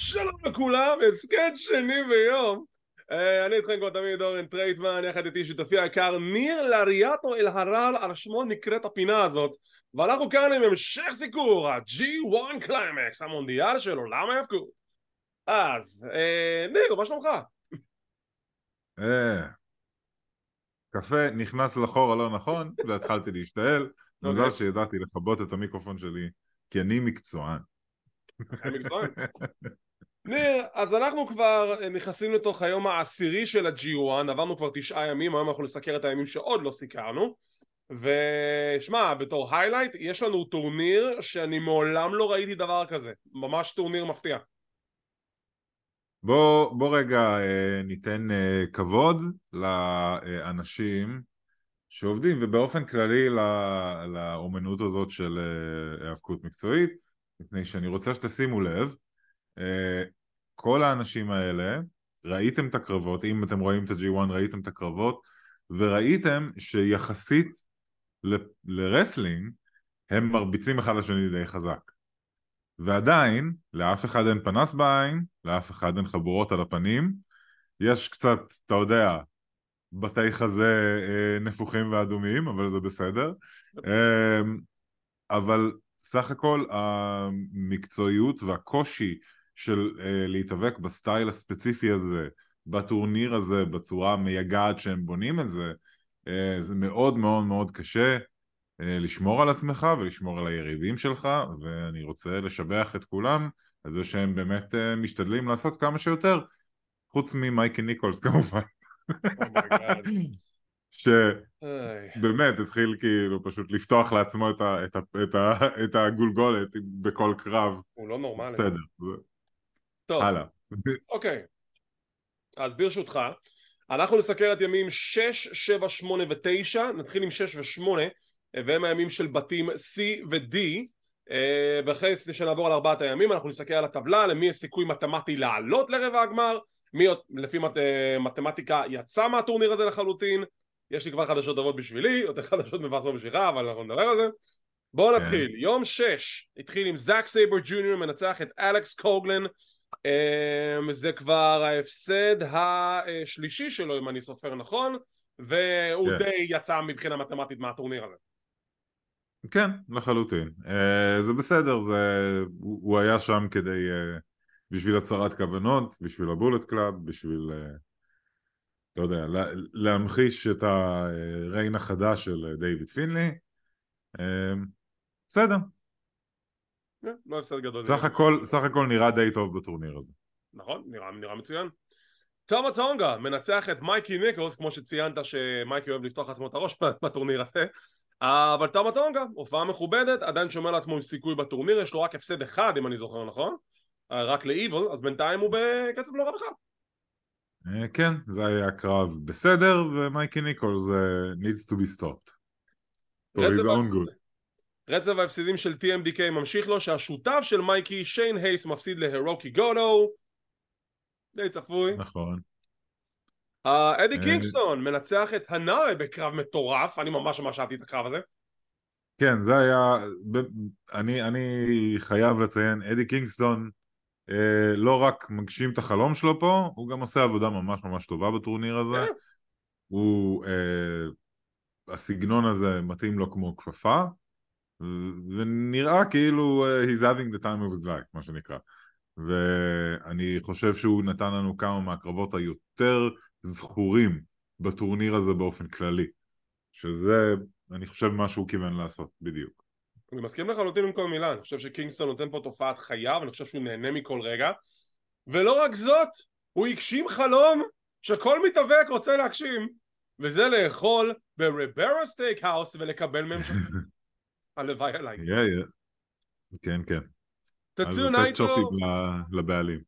שלום לכולם, הסכת שני ביום. אה, אני איתכם כמו תמיד אורן טרייטמן, יחד איתי שותפי היקר ניר לאריאטו אלהרל, על שמו נקראת הפינה הזאת. ואנחנו כאן עם המשך סיקור, ה-G1 קליימקס, המונדיאל של עולם ההאבקות. אז, אה, ניר, מה שלומך? אה, קפה נכנס לחור הלא נכון והתחלתי להשתעל, מזל אוקיי. שידעתי לכבות את המיקרופון שלי כי אני מקצוען. ניר, אז אנחנו כבר נכנסים לתוך היום העשירי של ה-G1, עברנו כבר תשעה ימים, היום אנחנו נסקר את הימים שעוד לא סיקרנו. ושמע, בתור highlight, יש לנו טורניר שאני מעולם לא ראיתי דבר כזה, ממש טורניר מפתיע. בוא, בוא רגע אה, ניתן אה, כבוד לאנשים שעובדים ובאופן כללי לאומנות הזאת של אה, היאבקות מקצועית מפני שאני רוצה שתשימו לב אה, כל האנשים האלה ראיתם את הקרבות, אם אתם רואים את ה-G1 ראיתם את הקרבות וראיתם שיחסית ל- ל wrestling הם מרביצים אחד לשני די חזק. ועדיין לאף אחד אין פנס בעין, לאף אחד אין חבורות על הפנים יש קצת, אתה יודע, בתי חזה אה, נפוחים ואדומים, אבל זה בסדר. אה, אבל סך הכל המקצועיות והקושי של אה, להתאבק בסטייל הספציפי הזה, בטורניר הזה, בצורה המייגעת שהם בונים את זה, אה, זה מאוד מאוד מאוד קשה אה, לשמור על עצמך ולשמור על היריבים שלך, ואני רוצה לשבח את כולם על זה שהם באמת אה, משתדלים לעשות כמה שיותר, חוץ ממייקי ניקולס כמובן. oh my god. שבאמת. התחיל כאילו פשוט לפתוח לעצמו את, ה, את, ה, את, ה, את הגולגולת בכל קרב, הוא לא נורמלי. בסדר, טוב, הלאה. אוקיי. אז ברשותך, אנחנו נסקר את ימים 6, 7, 8 ו-9, נתחיל עם 6 ו-8, והם הימים של בתים C ו-D, אה, ואחרי שנעבור על ארבעת הימים אנחנו נסתכל על הטבלה, למי יש סיכוי מתמטי לעלות לרבע הגמר, מי לפי מת, אה, מתמטיקה יצא מהטורניר הזה לחלוטין, יש לי כבר חדשות טובות בשבילי, יותר חדשות מבאסות בשבילך, אבל אנחנו נדבר על זה. בוא, כן. נתחיל, יום 6 התחיל עם זאק סייבר ג'וניור מנצח את אלכס קוגלן אמ, זה כבר ההפסד השלישי שלו אם אני סופר נכון והוא כן. די יצא מבחינה מתמטית מהטורניר הזה כן, לחלוטין. אה, זה בסדר, זה... הוא היה שם כדי... אה, בשביל הצהרת כוונות, בשביל ה-Bullet Club, בשביל... אתה יודע, לה- להמחיש את ה reign החדש של דיוויד פינלי. אה, בסדר, כן, לא הפסד גדול. סך הכל, סך הכל נראה די טוב בטורניר הזה. נכון, נראה, נראה מצוין. תומה טונגה מנצח את מייקי ניקולס כמו שציינת שמייקי אוהב לפתוח לעצמו את הראש בטורניר הזה. אבל תומה טונגה, הופעה מכובדת, עדיין שומר לעצמו עם סיכוי בטורניר, יש לו רק הפסד אחד אם אני זוכר נכון. אה, רק לאיבל, אז בינתיים הוא בקצב לא רע בכלל כן, זה היה קרב בסדר, ומייקי ניקולס אה, needs to be stopped. רצף ההפס-. רצף ההפסדים של TMDK ממשיך לו שהשותף של מייקי שיין הייסט מפסיד להירוקי גוטו די צפוי נכון. אה, אדי אה, קינגסטון מנצח את הנארה בקרב מטורף אני ממש ממש אהבתי את הקרב הזה כן, זה היה... אני, אני חייב לציין, אדי קינגסטון אה, לא רק מגשים את החלום שלו פה, הוא גם עושה עבודה ממש ממש טובה בטורניר הזה. כן. הוא... אה, הסגנון הזה מתאים לו כמו כפפה, ונראה כאילו אה, he's having the time of his life, מה שנקרא. ואני חושב שהוא נתן לנו כמה מהקרבות היותר זכורים בטורניר הזה באופן כללי. שזה, אני חושב, מה שהוא כיוון לעשות, בדיוק. אני מסכים לחלוטין עם כל מילה אני חושב שקינגסטון נותן פה תופעת חייו אני חושב שהוא נהנה מכל רגע ולא רק זאת הוא הגשים חלום שכל מתאבק רוצה להגשים וזה לאכול ב Ribera Steakhouse ולקבל שם הלוואי עליי. כן, כן. טצויה נאיטו לבעלים.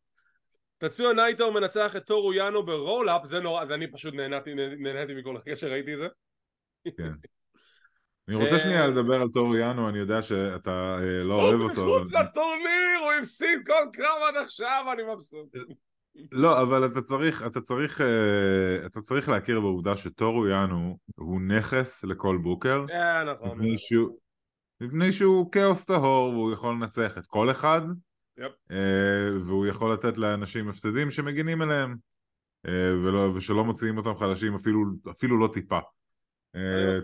טצויה נאיטו מנצח את טורו יאנו ב roll-up זה נורא, אז אני פשוט נהניתי מכל רגע שראיתי את זה כן. אני רוצה אה, שנייה לדבר על טורו יאנו, אני יודע שאתה אה, לא אוהב הוא אותו. מחוץ אבל- לטורניר, הוא הפסיד כל קרב עד עכשיו, אני מבסוט לא, אבל אתה צריך, אתה צריך, אה, אתה צריך להכיר בעובדה שטורו יאנו הוא נכס לכל booker, כן, נכון מפני שהוא, מפני שהוא כאוס טהור והוא יכול לנצח את כל אחד, Yep. והוא יכול לתת לאנשים הפסדים שמגינים אליהם, ולא, ושלא מוציאים אותם חלשים אפילו, אפילו לא טיפה.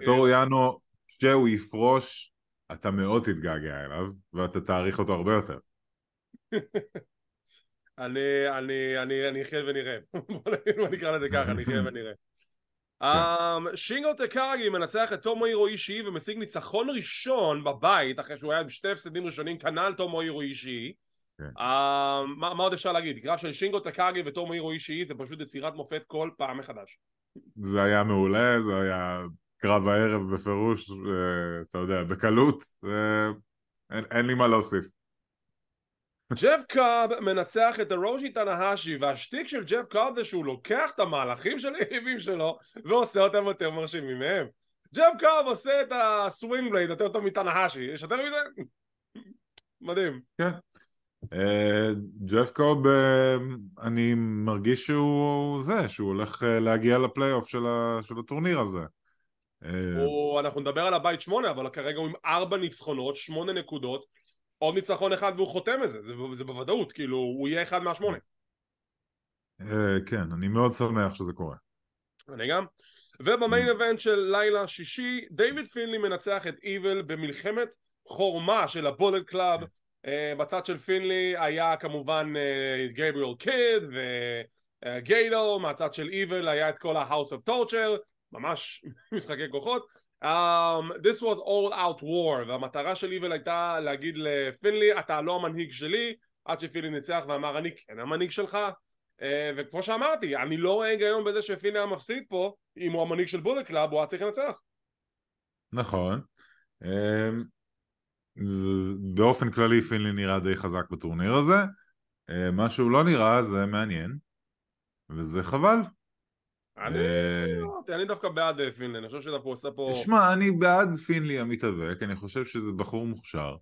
טורו יאנו, כשהוא יפרוש, אתה מאוד תתגעגע אליו, ואתה תעריך אותו הרבה יותר. אני, אני, אני, אני אחיה ונראה. בוא נקרא לזה ככה, אני אחיה ונראה. Um, שינגו טקאגי מנצח את תומו הירו אישי ומשיג ניצחון ראשון בבית אחרי שהוא היה עם שתי הפסדים ראשונים כנ"ל תומו הירו אישי כן. uh, מה, מה עוד אפשר להגיד? קרב של שינגו טקאגי ותומו הירו אישי זה פשוט יצירת מופת כל פעם מחדש זה היה מעולה, זה היה קרב הערב בפירוש, uh, אתה יודע, בקלות, uh, אין, אין לי מה להוסיף. ג'ף קאב מנצח את הרושי טנהשי והשטיק של ג'ף קאב זה שהוא לוקח את המהלכים של היריבים שלו ועושה אותם יותר מרשימים מהם ג'ף קוב עושה את ה sling blade יותר טוב מטנהאשי יש יותר מזה? מדהים. כן. אה, ג'ף קוב אה, אני מרגיש שהוא זה שהוא הולך אה, להגיע לפלייאוף של הטורניר הזה אנחנו נדבר על הבית שמונה אבל כרגע הוא עם ארבע ניצחונות שמונה נקודות עוד ניצחון אחד והוא חותם את זה, זה, זה בוודאות, כאילו הוא יהיה אחד מהשמונה. אה, כן, אני מאוד שמח שזה קורה. אני גם. וב main event של לילה שישי, דיוויד פינלי מנצח את איבל במלחמת חורמה של ה-Bullet Club. אה, בצד של פינלי היה כמובן גייבריאל קיד וגדו, מהצד של איבל היה את כל ה-house of torture, ממש משחקי כוחות. Um, this was all out war והמטרה של איבל הייתה להגיד לפינלי אתה לא המנהיג שלי עד שפינלי ניצח ואמר אני כן המנהיג שלך uh, וכמו שאמרתי אני לא רואה היגיון בזה שפינלי היה מפסיד פה אם הוא המנהיג של Bullet Club הוא היה צריך לנצח. נכון. Um, באופן כללי פינלי נראה די חזק בטורניר הזה. Uh, מה שהוא לא נראה זה מעניין וזה חבל אני דווקא בעד אה, פינלי, אני חושב שדווקא עושה פה... תשמע, אני בעד פינלי המתאבק, אני חושב שזה בחור מוכשר.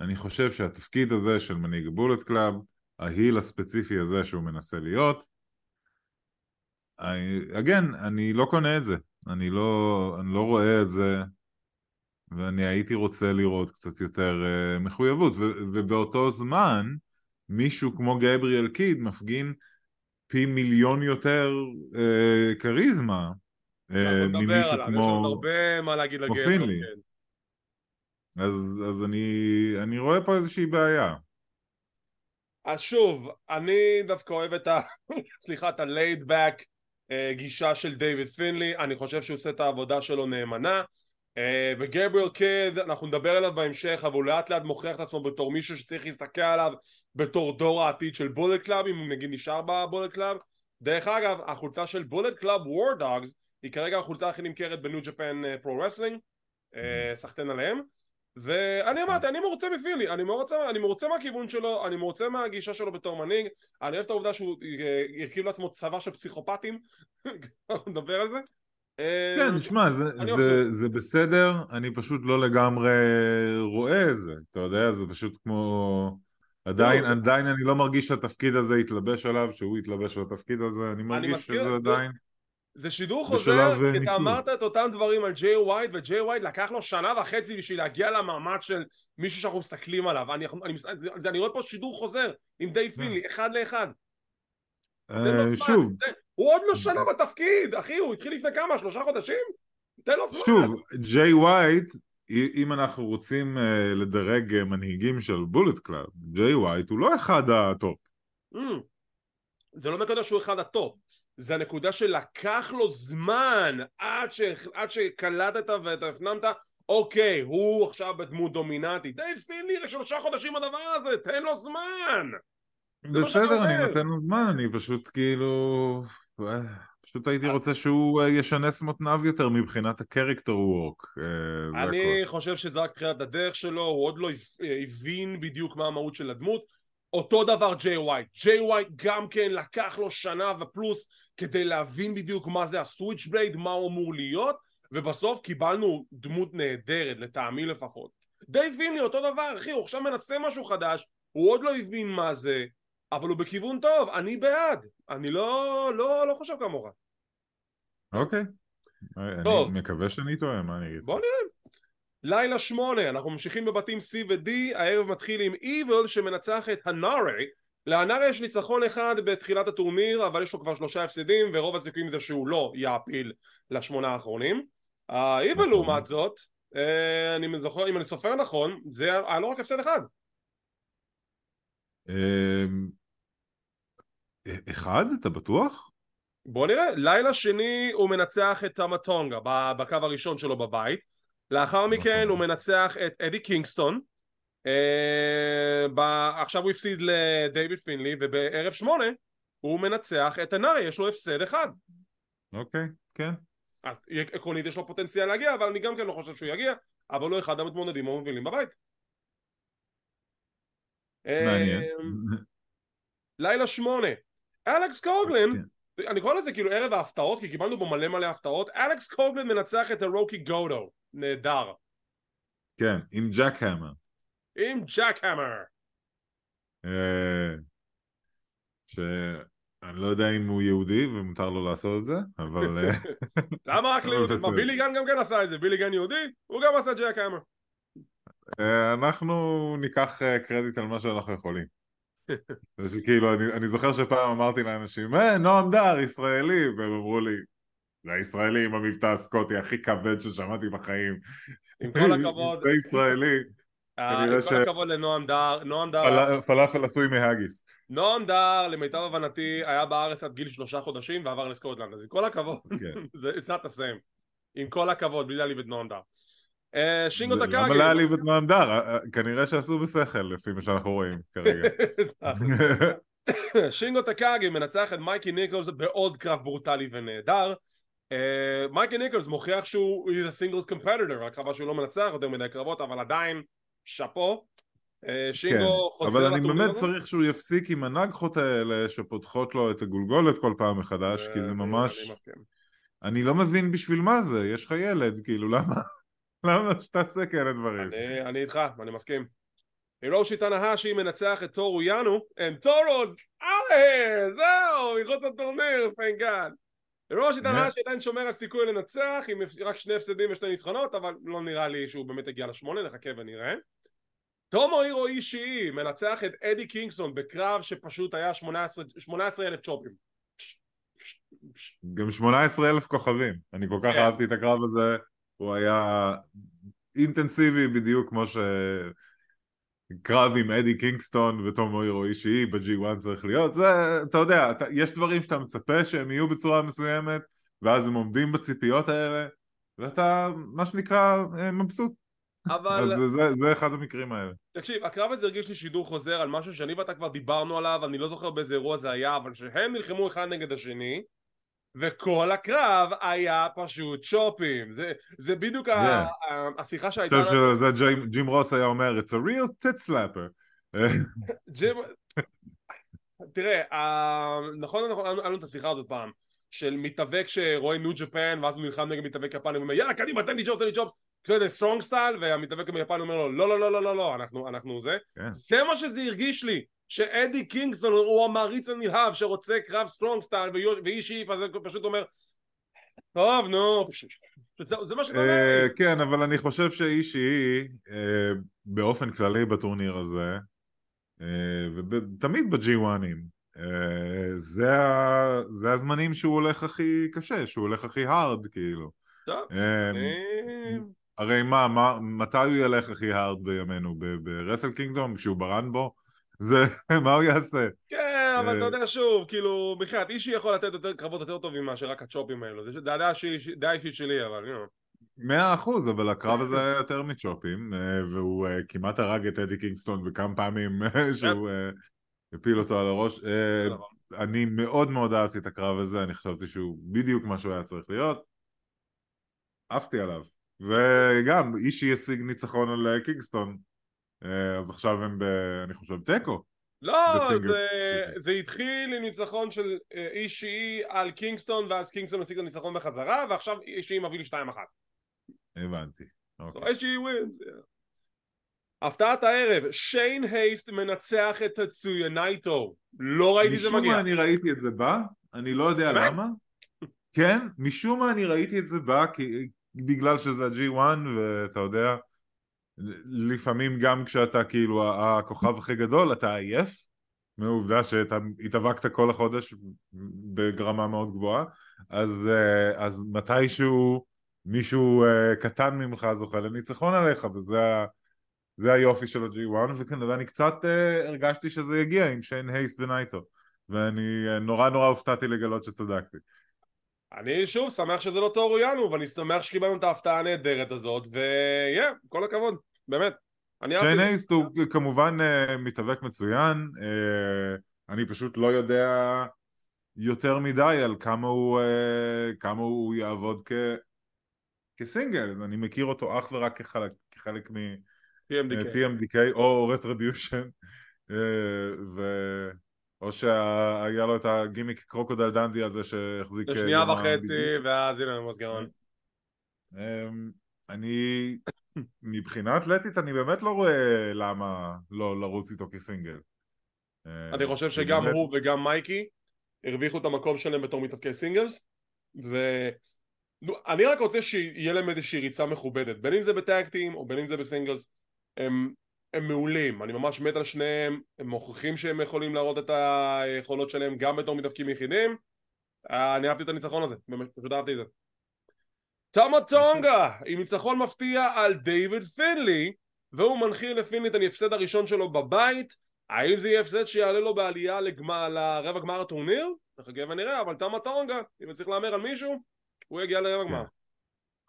אני חושב שהתפקיד הזה של מנהיג Bullet Club, ה heel הספציפי הזה שהוא מנסה להיות, again, אני לא קונה את זה. אני לא, אני לא רואה את זה, ואני הייתי רוצה לראות קצת יותר uh, מחויבות. ו- ובאותו זמן, מישהו כמו גבריאל קיד מפגין פי מיליון יותר אה, כריזמה אה, ממישהו עליו, כמו... יש עוד הרבה מה להגיד לגבר. כן. אז, אז אני, אני רואה פה איזושהי בעיה. אז שוב, אני דווקא אוהב את ה... סליחה, את ה-laid back אה, גישה של דיוויד פינלי, אני חושב שהוא עושה את העבודה שלו נאמנה. אה, וגבריאל קיד אנחנו נדבר עליו בהמשך אבל הוא לאט לאט מוכיח את עצמו בתור מישהו שצריך להסתכל עליו בתור דור העתיד של Bullet Club אם הוא נגיד נשאר ב-Bullet Club. דרך אגב החולצה של Bullet Club War Dogs היא כרגע החולצה הכי נמכרת ב New Japan Pro Wrestling סחטיין עליהם. ואני אמרתי אני מרוצה מפינלי אני מרוצה, אני מרוצה מהכיוון שלו אני מרוצה מהגישה שלו בתור מנהיג. אני אוהב את העובדה שהוא אה, הרכיב לעצמו צבא של פסיכופטים. אנחנו נדבר על זה כן, אה, שמע, זה, זה, זה בסדר, אני פשוט לא לגמרי רואה את זה, אתה יודע, זה פשוט כמו... עדיין, לא, עדיין אני לא מרגיש שהתפקיד הזה יתלבש עליו, שהוא יתלבש על התפקיד הזה, אני מרגיש אני שזה עדיין... זה שידור חוזר, כי אתה אמרת את אותם דברים על ג'יי ווייט, וג'יי ווייט לקח לו שנה וחצי בשביל להגיע למעמד של מישהו שאנחנו מסתכלים עליו, אני, אני, אני, אני רואה פה שידור חוזר עם דייב פינלי, אחד לאחד. אה, שוב, הוא עוד לא שנה בתפקיד, אחי, הוא התחיל לפני כמה, שלושה חודשים? תן לו זמן. שוב, ג'יי ווייט, אם אנחנו רוצים אה, לדרג אה, מנהיגים של Bullet Club, ג'יי ווייט הוא לא אחד ה top. Mm. זה לא נקודה שהוא אחד ה top, זה הנקודה שלקח לו זמן עד, ש... עד שקלטת ואתה הפנמת אוקיי, הוא עכשיו בדמות דומיננטית. דייב פינלי לשלושה חודשים הדבר הזה, תן לו זמן! בסדר, אני נותן לו זמן, אני פשוט כאילו... פשוט הייתי רוצה שהוא אה, ישנס מותניו יותר מבחינת ה character work. אה, אני חושב שזה רק תחילת הדרך שלו, הוא עוד לא הבין בדיוק מה המהות של הדמות. אותו דבר ג'יי ווייט. ג'יי ווייט גם כן לקח לו שנה ופלוס כדי להבין בדיוק מה זה הסוויץ' בלייד, מה הוא אמור להיות, ובסוף קיבלנו דמות נהדרת, לטעמי לפחות. די פיני אותו דבר, אחי, הוא עכשיו מנסה משהו חדש, הוא עוד לא הבין מה זה, אבל הוא בכיוון טוב, אני בעד, אני לא, לא, לא חושב כמוך. אוקיי. טוב. אני מקווה שאני טועה, מה אני אגיד? בוא נראה. לילה שמונה, אנחנו ממשיכים בבתים C ו-D, הערב מתחיל עם Evil שמנצח את הנארי להנארי יש ניצחון אחד בתחילת הטורניר, אבל יש לו כבר שלושה הפסדים, ורוב הסיכויים זה שהוא לא יעפיל לשמונה האחרונים. ה-Evil נכון. לעומת זאת, אה, אני זוכר, אם אני סופר נכון, זה היה לא רק הפסד אחד. אחד? אתה בטוח? בוא נראה, לילה שני הוא מנצח את טמטונגה ב- בקו הראשון שלו בבית לאחר מכן נכון. הוא מנצח את אדי קינגסטון אה, ב- עכשיו הוא הפסיד לדייוויד פינלי ובערב שמונה הוא מנצח את הנארי, יש לו הפסד אחד אוקיי, כן. אז עקרונית יש לו פוטנציאל להגיע אבל אני גם כן לא חושב שהוא יגיע אבל הוא אחד המתמודדים המובילים בבית מעניין. אה, לילה שמונה אלכס קוגלן כן. אני קורא לזה כאילו ערב ההפתעות כי קיבלנו בו מלא מלא הפתעות אלכס קוגלן מנצח את הרוקי גודו נהדר כן, עם ג'ק המר. עם ג'ק המר אה, שאני לא יודע אם הוא יהודי ומותר לו לעשות את זה, אבל אה, למה רק אבל ליהודי? מה בסדר. בילי גן גם כן עשה את זה בילי גן יהודי הוא גם עשה ג'ק המר אה, אנחנו ניקח קרדיט על מה שאנחנו יכולים. זה כאילו, אני, אני זוכר שפעם אמרתי לאנשים, אה, נועם דר, ישראלי, והם אמרו לי, זה הישראלי עם המבטא הסקוטי הכי כבד ששמעתי בחיים. עם כל הכבוד זה ישראלי, אה, עם כל הכבוד לנועם דר נועם דר פל- פלאפל עשוי מהאגיס. נועם דר למיטב הבנתי היה בארץ עד גיל שלושה חודשים ועבר לסקוטלנד אז עם כל הכבוד כן. זה it's not the same עם כל הכבוד בלי להעליב את נועם דר שינגו זה- טקאגי למה להעליב את נועם דר? אה, אה, כנראה שעשו בשכל, לפי מה שאנחנו רואים כרגע. שינגו טקאגי מנצח את מייקי ניקולס בעוד קרב ברוטלי ונהדר אה, מייקי ניקולס מוכיח שהוא he's a singles competitor רק חבל שהוא לא מנצח יותר מדי קרבות אבל עדיין שאפו אה, כן, שינגו חוזר אבל אני באמת. צריך שהוא יפסיק עם הנגחות האלה שפותחות לו את הגולגולת כל פעם מחדש, כי זה אה, ממש... אני לא מבין בשביל מה זה, יש לך ילד, כאילו למה? למה שתעשה כאלה דברים? אני- איתך אני מסכים. הירושי טנהשי מנצח את טורו יאנו out of here זהו מחוץ לטורניר thank God. הירושי טנהשי עדיין שומר על סיכוי לנצח עם רק שני הפסדים ושני ניצחונות אבל לא נראה לי שהוא באמת יגיע לשמונה נחכה ונראה. תומו הירו אישי מנצח את אדי קינגסון בקרב שפשוט היה 18 אלף צ'ופים. גם 18 אלף כוכבים, אני כל כך כן. אהבתי את הקרב הזה, הוא היה אינטנסיבי בדיוק כמו ש... קרב עם אדי קינגסטון וטום הירו אישי ב-G1 צריך להיות, זה, אתה יודע, אתה, יש דברים שאתה מצפה שהם יהיו בצורה מסוימת, ואז הם עומדים בציפיות האלה, ואתה, מה שנקרא, אה, מבסוט. אבל אז זה, זה, זה אחד המקרים האלה. תקשיב, הקרב הזה הרגיש לי שידור חוזר על משהו שאני ואתה כבר דיברנו עליו, אני לא זוכר באיזה אירוע זה היה, אבל שהם נלחמו אחד נגד השני, וכל הקרב היה פשוט צ'ופים. זה, זה בדיוק ה- Yeah. ה- השיחה אני שהייתה חושב לנו. שזה ג'ים, ג'ים רוס היה אומר, it's a real tit slapper. ג'ים... תראה, ה- נכון, נכון, היה לנו את השיחה הזאת פעם, של מתאבק שרואה New Japan, ואז הוא נלחם נגד מתאבק יפני, הוא אומר, יאללה, קדימה, תן לי chops, תן לי chops. בסדר, strong style, והמתאבק היפני אומר לו, לא, לא, לא, לא, לא, לא, אנחנו, אנחנו זה. כן. זה מה שזה הרגיש לי, שאדי קינגסון הוא המעריץ הנלהב שרוצה קרב strong style ואישי פשוט- פשוט אומר טוב נו זה, זה מה שזה אומר אה. כן, אבל אני חושב שאישי, אה, באופן כללי בטורניר הזה, אה, ותמיד ב-G1ים, אה, זה ה- זה הזמנים שהוא הולך הכי קשה, שהוא הולך הכי hard, כאילו. טוב, אה, הרי מה, מה, מתי הוא ילך הכי hard בימינו? ברסל קינגדום? כשהוא ברן בו? זה, מה הוא יעשה? כן אבל אתה אה. יודע שוב כאילו בחייאת אישי יכול לתת יותר קרבות יותר טובים מאשר רק הצ'ופים האלו זה דעה אישית שלי אבל. מאה אחוז, אבל הקרב הזה היה יותר מצ'ופים, אה, והוא אה, כמעט הרג את אדי קינגסטון וכמה פעמים אה, שהוא אה, הפיל אותו על הראש. אה. אני מאוד מאוד אהבתי את הקרב הזה, אני חשבתי שהוא בדיוק מה שהוא היה צריך להיות. עפתי עליו. וגם, אישי השיג ניצחון על אה, קינגסטון. אה, אז עכשיו הם ב... אני חושב תיקו. לא. זה, זה התחיל עם ניצחון של אישי על קינגסטון ואז קינגסטון השיג את הניצחון בחזרה ועכשיו אישי מביא לי 2-1 הבנתי. So אוקיי. אישי wins yeah. הפתעת הערב שיין הייסט מנצח את טצויה נייטו לא ראיתי זה משום מגיע מה אני ראיתי את זה בא, אני לא יודע באמת? למה. כן, משום מה אני ראיתי את זה בא, כי, בגלל שזה ה-G1 ואתה יודע, לפעמים גם כשאתה כאילו הכוכב הכי גדול אתה עייף מהעובדה שהתאבקת כל החודש ברמה מאוד גבוהה אז, אה, אז מתישהו מישהו אה, קטן ממך זוכה לניצחון עליך וזה זה היופי של ה-G1 ואני קצת uh, הרגשתי שזה יגיע עם שיין הייסט ונייטו ואני uh, נורא נורא הופתעתי לגלות שצדקתי. אני שוב שמח שזה לא תיאור יאנו ואני שמח שקיבלנו את ההפתעה הנהדרת הזאת ויהיה, yeah, כל הכבוד, באמת. שיין הייסט הוא כמובן uh, מתאבק מצוין uh, אני פשוט לא יודע יותר מדי על כמה הוא, uh, כמה הוא יעבוד כ... כסינגל, אני מכיר אותו אך ורק כחלק, כחלק מ... TMDK, TMDK או רטריביושן אה, ו... או שהיה לו את הגימיק קרוקודל דנדי הזה שהחזיק... לשנייה אה, וחצי ואז הנה מוסגרון. אמ, אני מבחינה אתלטית אני באמת לא רואה למה לא לרוץ איתו כסינגל. אה, אני חושב שגם הוא וגם מייקי הרוויחו את המקום שלהם בתור מתאבקי singles ואני רק רוצה שיהיה להם איזושהי ריצה מכובדת בין אם זה ב tag team או בין אם זה ב singles הם, הם מעולים, אני ממש מת על שניהם, הם מוכיחים שהם יכולים להראות את היכולות שלהם גם בתור מתאבקים יחידים. אני אהבתי את הניצחון הזה, פשוט אהבתי את זה. תמה טונגה עם ניצחון מפתיע על דיוויד פינלי והוא מנחיל לפינלי את ההפסד הראשון שלו בבית. האם זה יהיה הפסד שיעלה לו בעלייה לגמר, לרבע גמר הטורניר? נחכה ונראה, אבל תמה טונגה, אם צריך להמר על מישהו, הוא יגיע לרבע גמר.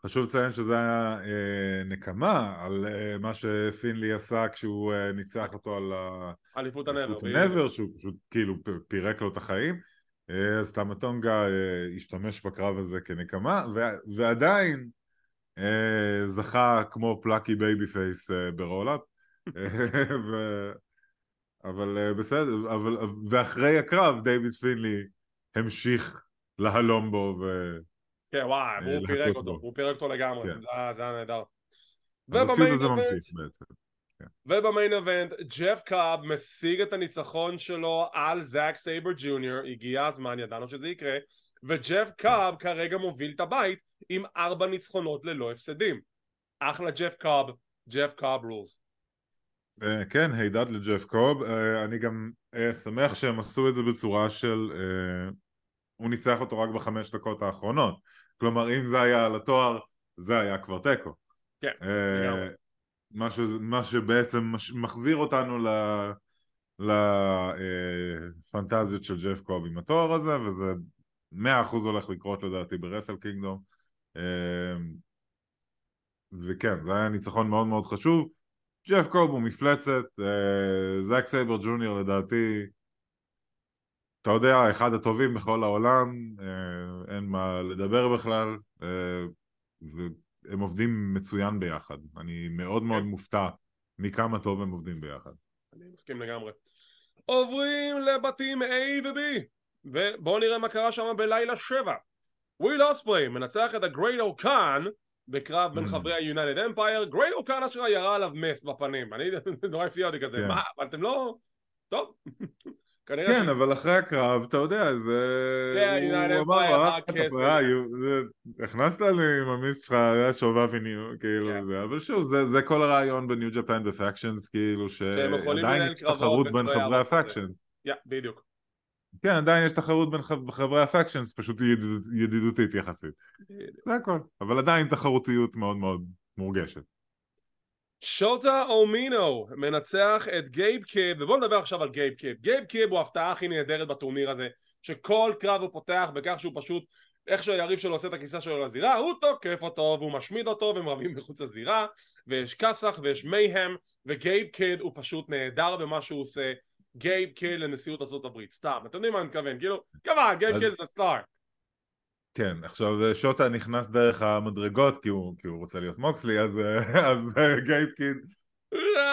חשוב לציין שזה היה אה, נקמה על אה, מה שפינלי עשה כשהוא אה, ניצח אותו על אליפות ה NEVER, ה NEVER שהוא פשוט כאילו פירק לו את החיים. אה, אז טמטונגה אה, השתמש בקרב הזה כנקמה ו- ועדיין אה, זכה כמו plucky babyface אה, ב roll-up. אה, ו- אבל אה, בסדר, אבל, ואחרי הקרב דיוויד פינלי המשיך להלום בו ו... כן וואי, הוא פירק אותו, הוא פירק אותו לגמרי, כן. זה היה נהדר. כן. וב main event, ג'ף קאב משיג את הניצחון שלו על זאק סייבר ג'וניור, הגיע הזמן, ידענו שזה יקרה, וג'ף קאב כרגע מוביל את הבית עם ארבע ניצחונות ללא הפסדים. אחלה ג'ף קאב, ג'ף קאב rules. כן, הידד לג'ף קאב, אה, אני גם אה, שמח שהם עשו את זה בצורה של אה, הוא ניצח אותו רק בחמש דקות האחרונות. כלומר אם זה היה על התואר זה היה כבר תיקו. כן, מה, ש, מה שבעצם מחזיר אותנו ל... לפנטזיות של ג'ף קוב עם התואר הזה וזה מאה אחוז הולך לקרות לדעתי ברסל קינגדום וכן זה היה ניצחון מאוד מאוד חשוב. ג'ף קוב הוא מפלצת זאק סייבר ג'וניור לדעתי אתה יודע, אחד הטובים בכל העולם, אה, אין מה לדבר בכלל, אה, והם עובדים מצוין ביחד. אני מאוד מאוד מופתע מכמה טוב הם עובדים ביחד. אני מסכים לגמרי. עוברים לבתים A ו-B, ובואו נראה מה קרה שם בלילה 7. וויל אוספרי מנצח את הגרייט אוקאן בקרב בין mm. חברי ה-United Empire, גרייט אוקאן אשר ירה עליו mist בפנים. אני נורא הפתיע אותי כזה, כן. מה, אבל אתם לא... טוב. כן, אבל אחרי הקרב, אתה יודע, זה... הוא אמר, הכנסת לי עם המיסט שלך, היה שובב עניין, כאילו כן. זה, אבל שוב, זה כל הרעיון בניו ג'פן בפקשנס, כאילו, שעדיין יש תחרות בין חברי הפקשנס. בדיוק. כן, עדיין יש תחרות בין חברי הפקשנס, פשוט ידידותית יחסית. זה הכל, אבל עדיין תחרותיות מאוד מאוד מורגשת. שוטה אומינו מנצח את גייב קיד ובואו נדבר עכשיו על גייב קיד. גייב קיד הוא ההפתעה הכי נהדרת בטורניר הזה שכל קרב הוא פותח בכך שהוא פשוט איך שהיריב שלו עושה את הכניסה שלו לזירה הוא תוקף אותו והוא משמיד אותו והם רבים מחוץ לזירה ויש כסח ויש mayhem וגייב קיד הוא פשוט נהדר במה שהוא עושה. גייב קיד לנשיאות ארה"ב סתם. אתם יודעים מה אני מתכוון כאילו כמה גייב קיד זה star כן, עכשיו אה, שוטה נכנס דרך המדרגות כי הוא, כי הוא רוצה להיות מוקסלי, אז, אה, אז אה, גייב קיד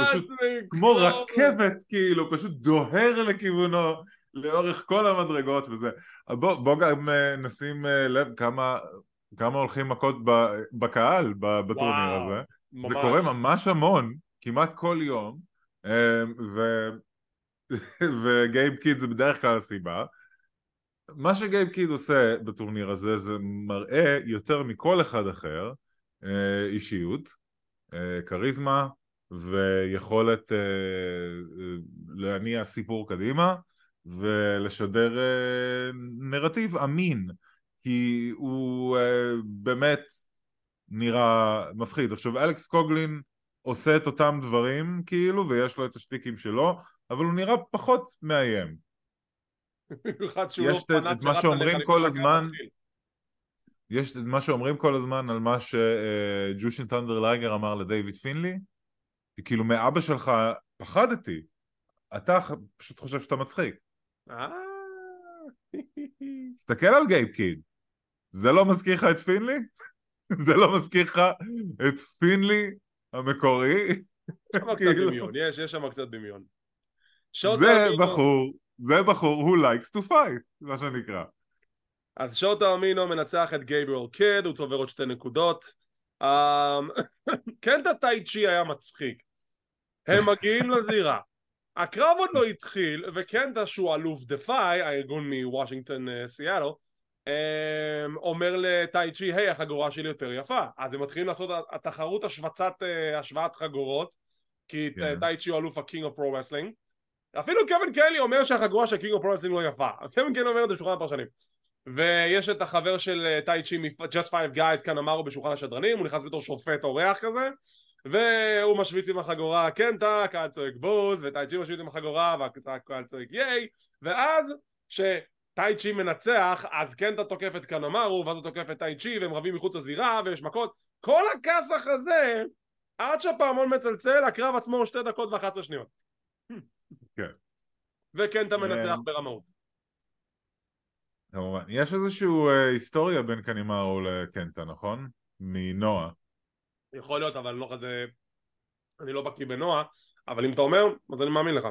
פשוט כמו רכבת כאילו, פשוט דוהר לכיוונו לאורך כל המדרגות וזה. בוא, בוא גם נשים לב כמה, כמה הולכים מכות בקהל בטורניר הזה. ממש. זה קורה ממש המון, כמעט כל יום, ו... וגייב קיד זה בדרך כלל הסיבה. מה שגייב קיד עושה בטורניר הזה זה מראה יותר מכל אחד אחר אה, אישיות, אה, כריזמה, ויכולת אה, להניע סיפור קדימה ולשדר נרטיב אמין כי הוא באמת נראה מפחיד. עכשיו אלכס קוגלין עושה את אותם דברים כאילו ויש לו את השטיקים שלו אבל הוא נראה פחות מאיים. במיוחד שהוא לא פנאט שרץ עליך כל הזמן. יש את מה שאומרים כל הזמן על מה שג'ושין טנדר לייגר אמר לדייוויד פינלי כאילו מאבא שלך פחדתי אתה פשוט חושב שאתה מצחיק. אה, תסתכל על גייב קיד זה לא מזכיר לך את פינלי? זה לא מזכיר לך את פינלי המקורי? יש שם קצת כאילו. דמיון, יש, יש שם קצת דמיון. זה בחור, זה בחור who likes to fight, מה שנקרא. אז שוטה אמינו מנצח את גייבריאל קד, הוא צובר עוד שתי נקודות. אמ, קנטה טאי צ'י היה מצחיק. הם מגיעים לזירה. הקרב עוד לא התחיל, וקנטה שהוא אלוף דפאי, הארגון מוושינגטון אה, סיאטל, אמ, אומר לטאי צ'י, היי החגורה שלי יותר יפה. אז הם מתחילים לעשות התחרות אה, השוואת חגורות, כי כן. טאי צ'י הוא אלוף of Pro Wrestling. אפילו קווין קלי אומר שהחגורה של King of Pro-Wrestling לא יפה. קווין קלי אומר את זה בשולחן הפרשנים. ויש את החבר של אה, טאי צ'י מ-Just Five Guys כאן אמרו בשולחן השדרנים, הוא נכנס בתור שופט אורח כזה, והוא משוויץ עם החגורה קנטה, קהל צועק בוז, וטאי צ'י משוויץ עם החגורה, והקהל צועק ייי, ואז שטאי צ'י מנצח, אז קנטה תוקף את קנמרו, ואז הוא תוקף את טאי צ'י, והם רבים מחוץ לזירה, ויש מכות. כל הכסח הזה, עד שהפעמון מצלצל, הקרב עצמו הוא שתי דקות ואחת עשרה שניות. כן. וקנטה מנצח כן. ברמאות. כמובן. יש איזושהי אה, היסטוריה בין קנימרו לקנטה, נכון? מנועה. יכול להיות, אבל אני לא כזה... אני לא בקיא בנועה, אבל אם אתה אומר, אז אני מאמין לך.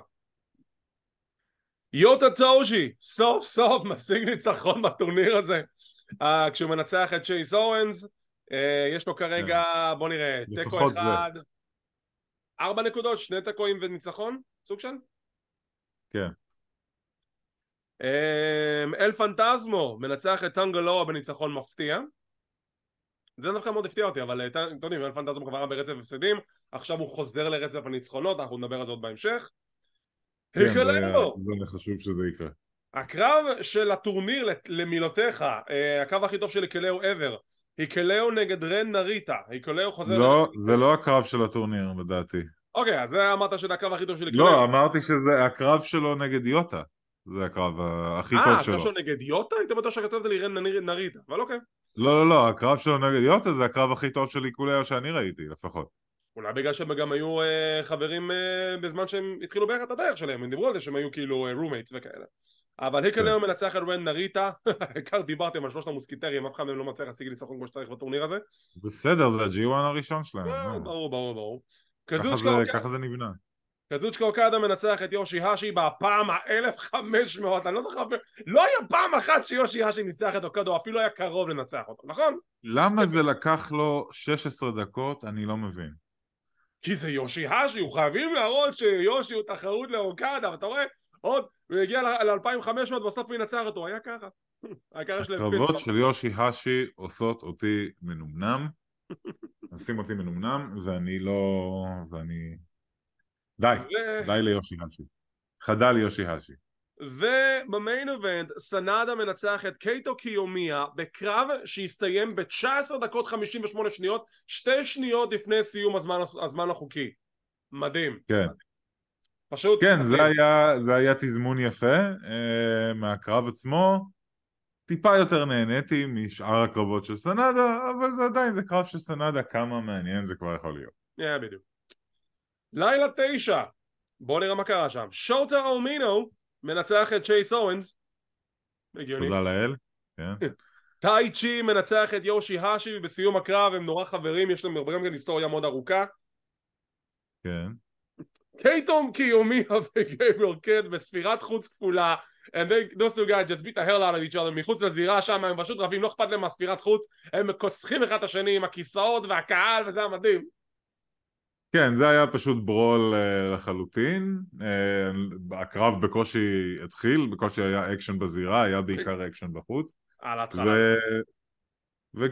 יוטה טוז'י, סוף סוף משיג ניצחון בטורניר הזה. Uh, כשהוא מנצח את צ'ייס אורנס, uh, יש לו כרגע, בוא נראה, תיקו כן. אחד, ארבע נקודות, שני תיקואים וניצחון, סוג של? כן. Um, אל פנטזמו מנצח את טנגלואה בניצחון מפתיע זה דווקא מאוד הפתיע אותי אבל אה, אתם יודעים אל פנטזמו כבר היה ברצף הפסדים עכשיו הוא חוזר לרצף הניצחונות אנחנו נדבר על זה עוד בהמשך כן, זה- היקלנו זה חשוב שזה יקרה. הקרב של הטורניר למילותיך אה, הקרב הכי טוב של היקלאו ever היקלאו נגד רן נריטה היקלאו חוזר לא, זה לא הקרב של הטורניר לדעתי. אוקיי אז זה אמרת שזה הקרב הכי טוב של היקלאו לא, אמרתי שזה הקרב שלו נגד יוטה. זה הקרב הכי אה טוב הקרב שלו. שלו נגד יוטה? הייתי בטוח שכתבת לי רן נר- נריטה אבל אוקיי לא, לא, לא, הקרב שלו נגד יוטה זה הקרב הכי טוב של היקולאו שאני ראיתי, לפחות. אולי בגלל שהם גם היו אה, חברים אה, בזמן שהם התחילו ביחד את הדרך שלהם, הם דיברו על זה שהם היו כאילו roommates וכאלה. אבל היקלאו מנצח את רן נריטה, העיקר דיברתם על שלושת המוסקיטרים, אף אחד מהם לא מצליח להשיג ניצחון כמו שצריך בטורניר הזה. בסדר, זה ה-G1 הראשון שלהם. אה. ברור, ברור, ברור. קזוצ'קה אוקדה- ככה זה נבנה. קזוצ'קה אוקדה מנצח את יושי האשי בפעם ה-1500, אני לא זוכר לא היה פעם אחת שיושי האשי ניצח את אוקדה, או אפילו היה קרוב לנצח אותו, נכון? למה זה לקח לו 16 דקות? אני לא מבין. כי זה יושי האשי, הוא חייבים להראות שיושי הוא תחרות לאוקדה, ואתה רואה, עוד, הוא הגיע ל-2500 בסוף הוא ינצח אותו, היה ככה. הקרבות. של יושי האשי עושות אותי מנומנם, עושים אותי מנומנם, ואני לא... ואני... די, ו- די ליושי האשי. חדל יושי האשי. וב main event סנאדה מנצח את קייטו קיומיה בקרב שהסתיים ב-19 דקות 58 שניות שתי שניות לפני סיום הזמן, הזמן החוקי מדהים כן. פשוט כן, מדהים. זה היה, זה היה תזמון יפה אה, מהקרב עצמו. טיפה יותר נהניתי משאר הקרבות של סנדה, אבל זה עדיין, זה קרב של סנדה, כמה מעניין זה כבר יכול להיות. yeah, בדיוק לילה תשע בואו נראה מה קרה שם שוטה אומינו מנצח את צ'ייס אורנס הגיוני תודה לאל. כן. טאי צ'י מנצח את יושי האשי ובסיום הקרב הם נורא חברים יש להם גם כן היסטוריה מאוד ארוכה כן. קייטו קיומיה וגייב קיד בספירת חוץ כפולה they, those two guys just beat the hell out of each other מחוץ לזירה שם הם פשוט רבים לא אכפת להם מהספירת חוץ הם כוסחים אחד את השני עם הכיסאות והקהל וזה היה מדהים כן, זה היה פשוט brawl uh, לחלוטין. Uh, הקרב בקושי התחיל, בקושי היה אקשן בזירה, היה בעיקר אקשן בחוץ. על ההתחלה ו... ו...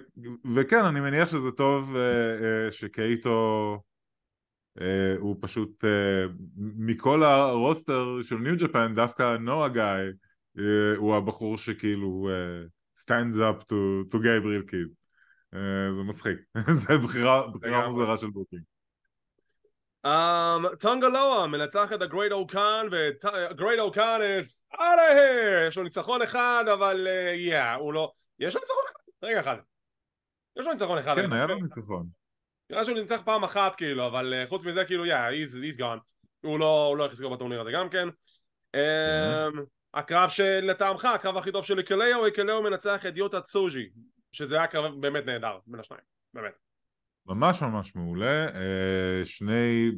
וכן, אני מניח שזה טוב uh, uh, שקייטו הוא פשוט, אה, מכל ה roster של ניו ג'פן, דווקא NOAH guy אה, הוא הבחור שכאילו אה, stands up to, to Gabriel Kid. אה, זה מצחיק, זה בחירה, בחירה. מוזרה של booking. Um, טונגלואה מנצח את הגרייט אוקאן וגרייט אוקאן is out of here יש לו ניצחון אחד אבל uh, yeah הוא לא יש לו ניצחון אחד? רגע אחד יש לו ניצחון אחד כן, היה. לו ניצחון. נראה שהוא ניצח פעם אחת כאילו אבל uh, חוץ מזה כאילו yeah he's, he's gone. הוא לא, הוא לא יחזקו בטורניר הזה גם כן. um, הקרב שלטעמך הקרב הכי טוב של איקלאו איקלאו מנצח את יוטה צוז'י שזה היה קרב באמת נהדר בין השניים באמת. ממש ממש מעולה, אה, שני,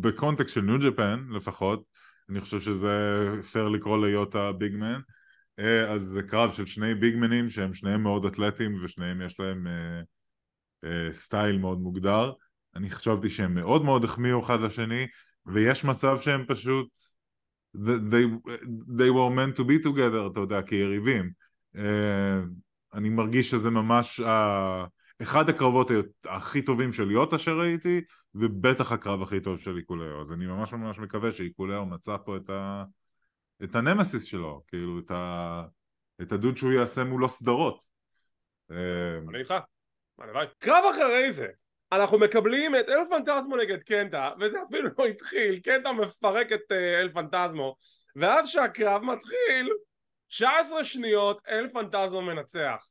בקונטקסט של ניו ג'פן לפחות, אני חושב שזה פייר לקרוא ליוטה ביגמן, אה, אז זה קרב של שני ביגמנים שהם שניהם מאוד אתלטים ושניהם יש להם אה, סטייל מאוד מוגדר, אני חשבתי שהם מאוד מאוד החמיאו אחד לשני, ויש מצב שהם פשוט, they, they were meant to be together, אתה יודע, כיריבים. אה, אני מרגיש שזה ממש ה... אחד הקרבות הכי טובים של יוטה שראיתי, ובטח הקרב הכי טוב של איקולאו. אז אני ממש ממש מקווה שאיקולאו מצא פה את, ה... את הנמסיס שלו, כאילו את, ה... את הדוד שהוא יעשה מולו סדרות. אה, אני איתך, הלוואי. קרב אחרי זה, אנחנו מקבלים את אל פנטזמו נגד קנטה, וזה אפילו לא התחיל, קנטה מפרק את אה, אל פנטזמו, ואז שהקרב מתחיל, 19 שניות, אל פנטזמו מנצח.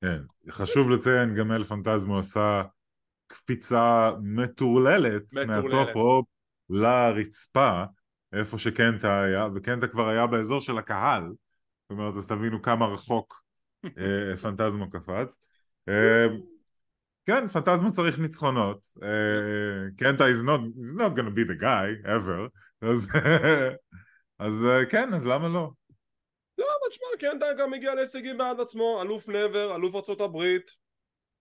כן, חשוב לציין, גם אל פנטזמו עשה קפיצה מטורללת מטורללת. מהטופ רופ לרצפה, איפה שקנטה היה, וקנטה כבר היה באזור של הקהל, זאת אומרת, אז תבינו כמה רחוק אה, פנטזמו קפץ. אה, כן, פנטזמו צריך ניצחונות. קנטה is not, is not gonna be the guy, ever. אז, אז אה, כן, אז למה לא? לא, אבל תשמע, קנטה גם הגיע להישגים בעד עצמו, אלוף נבר, אלוף הברית,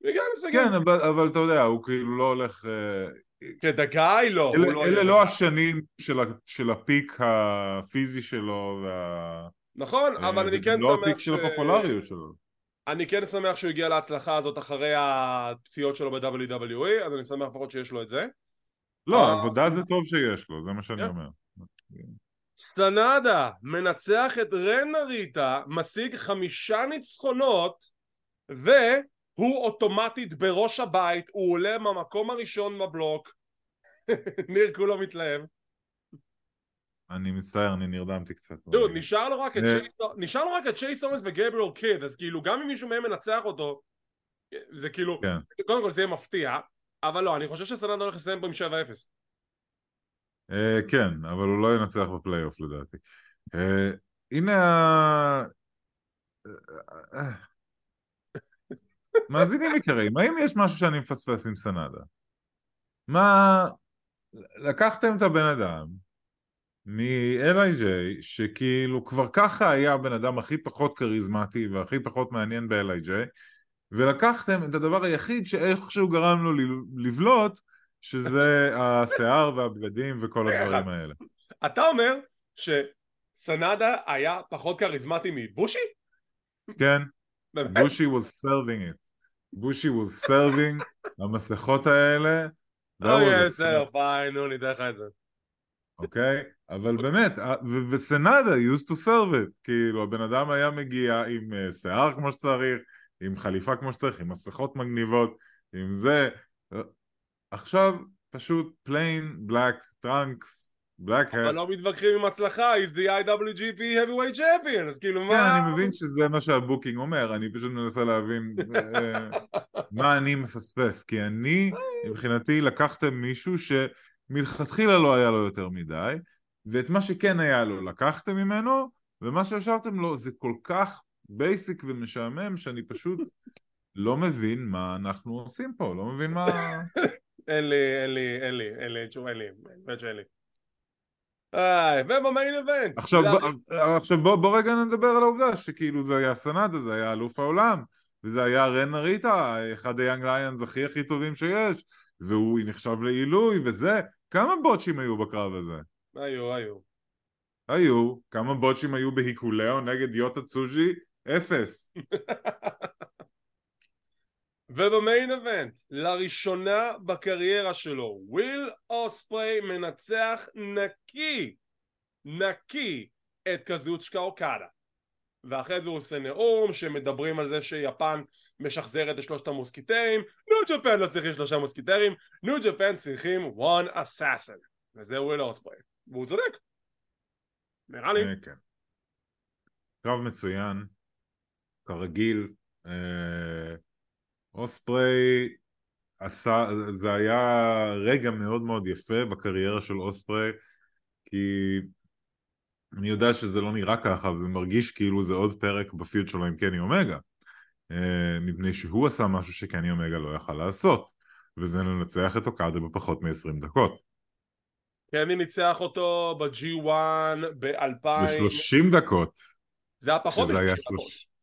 הגיע להישגים. כן, אבל, אבל אתה יודע, הוא כאילו לא הולך... כדגאי לא, הוא אלה, לא אלה יהיה לא. השנים של, של הפיק הפיזי שלו וה... נכון, אבל אני כן לא שמח הפיק של הפופולריות שלו. אני כן שמח שהוא הגיע להצלחה הזאת אחרי הפציעות שלו ב-WWE, אז אני שמח לפחות שיש לו את זה. לא, אה, עבודה זה טוב שיש לו, זה מה שאני כן. אומר. סנדה מנצח את רנריטה, משיג חמישה ניצחונות, והוא אוטומטית בראש הבית, הוא עולה מהמקום הראשון בבלוק. ניר כולו מתלהב. אני מצטער, אני נרדמתי קצת. דוד, נשאר לו רק את אה. צ'ייס- נשאר לו רק את צ'ייס אורנס וגבריאל קיד, אז כאילו גם אם מישהו מהם מנצח אותו, זה כאילו, כן. קודם כל זה יהיה מפתיע, אבל לא, אני חושב שסנדה הולך לסיים פה עם 7-0. אה, כן, אבל הוא לא ינצח בפלייאוף לדעתי. אה, הנה ה... אה, אה. מאזינים יקרים, האם יש משהו שאני מפספס עם סנדה? מה... לקחתם את הבן אדם מ-LIJ שכאילו כבר ככה היה הבן אדם הכי פחות כריזמטי והכי פחות מעניין ב-LIJ ולקחתם את הדבר היחיד שאיכשהו גרם לו לבלוט שזה השיער והבגדים וכל הדברים. האלה. אתה אומר שסנדה היה פחות כריזמטי מבושי? כן? בושי was serving it. בושי was serving המסכות האלה. a בסדר, פיין, נו, ניתן לך את זה. אוקיי? אבל באמת, ה- ו- וסנדה used to serve it, כאילו הבן אדם היה מגיע עם אה, שיער כמו שצריך, עם חליפה כמו שצריך, עם מסכות מגניבות, עם זה, אה, עכשיו פשוט plain black trunks, black hair, אבל לא מתווכחים עם הצלחה, he's the IWGP heavyweight champion, אז כאילו כן, מה... אני מבין שזה מה שהבוקינג אומר, אני פשוט מנסה להבין אה, מה אני מפספס, כי אני, מבחינתי, לקחתם מישהו שמלכתחילה לא היה לו יותר מדי, ואת מה שכן היה לו לקחתם ממנו, ומה שהשארתם לו זה כל כך basic ומשעמם, שאני פשוט לא מבין מה אנחנו עושים פה, לא מבין מה... אין לי, אין לי, אין לי, אין לי, אין לי, באמת שאין לי. וב main event. עכשיו, עכשיו בוא, בוא רגע נדבר על העובדה שכאילו זה היה סנדה, זה היה אלוף העולם, וזה היה רן נריטה, אחד ה Young Lions הכי הכי טובים שיש, והוא נחשב לעילוי וזה, כמה botch ים היו בקרב הזה? היו, היו. היו, כמה botch ים היו בהיקולאו נגד יוטה צוז'י? אפס. וב main event, לראשונה בקריירה שלו, וויל אוספרי מנצח נקי, נקי, את קזוצ'קה אוקדה. ואחרי זה הוא עושה נאום שמדברים על זה שיפן משחזרת את שלושת המוסקיטרים, ניו ג'פן לא צריכים שלושה מוסקיטרים, ניו ג'פן צריכים one assassin, וזה וויל אוספרי, והוא צודק. נראה לי. אה, כן. קרב מצוין, כרגיל. אה, אוספרי עשה, זה היה רגע מאוד מאוד יפה בקריירה של אוספרי, כי אני יודע שזה לא נראה ככה, וזה מרגיש כאילו זה עוד פרק ב feud שלו עם קני אומגה. אה, מפני שהוא עשה משהו שקני אומגה לא יכל לעשות, וזה לנצח את אוקדה בפחות מ-20 דקות. קני ניצח אותו ב-G1 ב-2000... ב-30 דקות. זה היה פחות מ-30 דקות.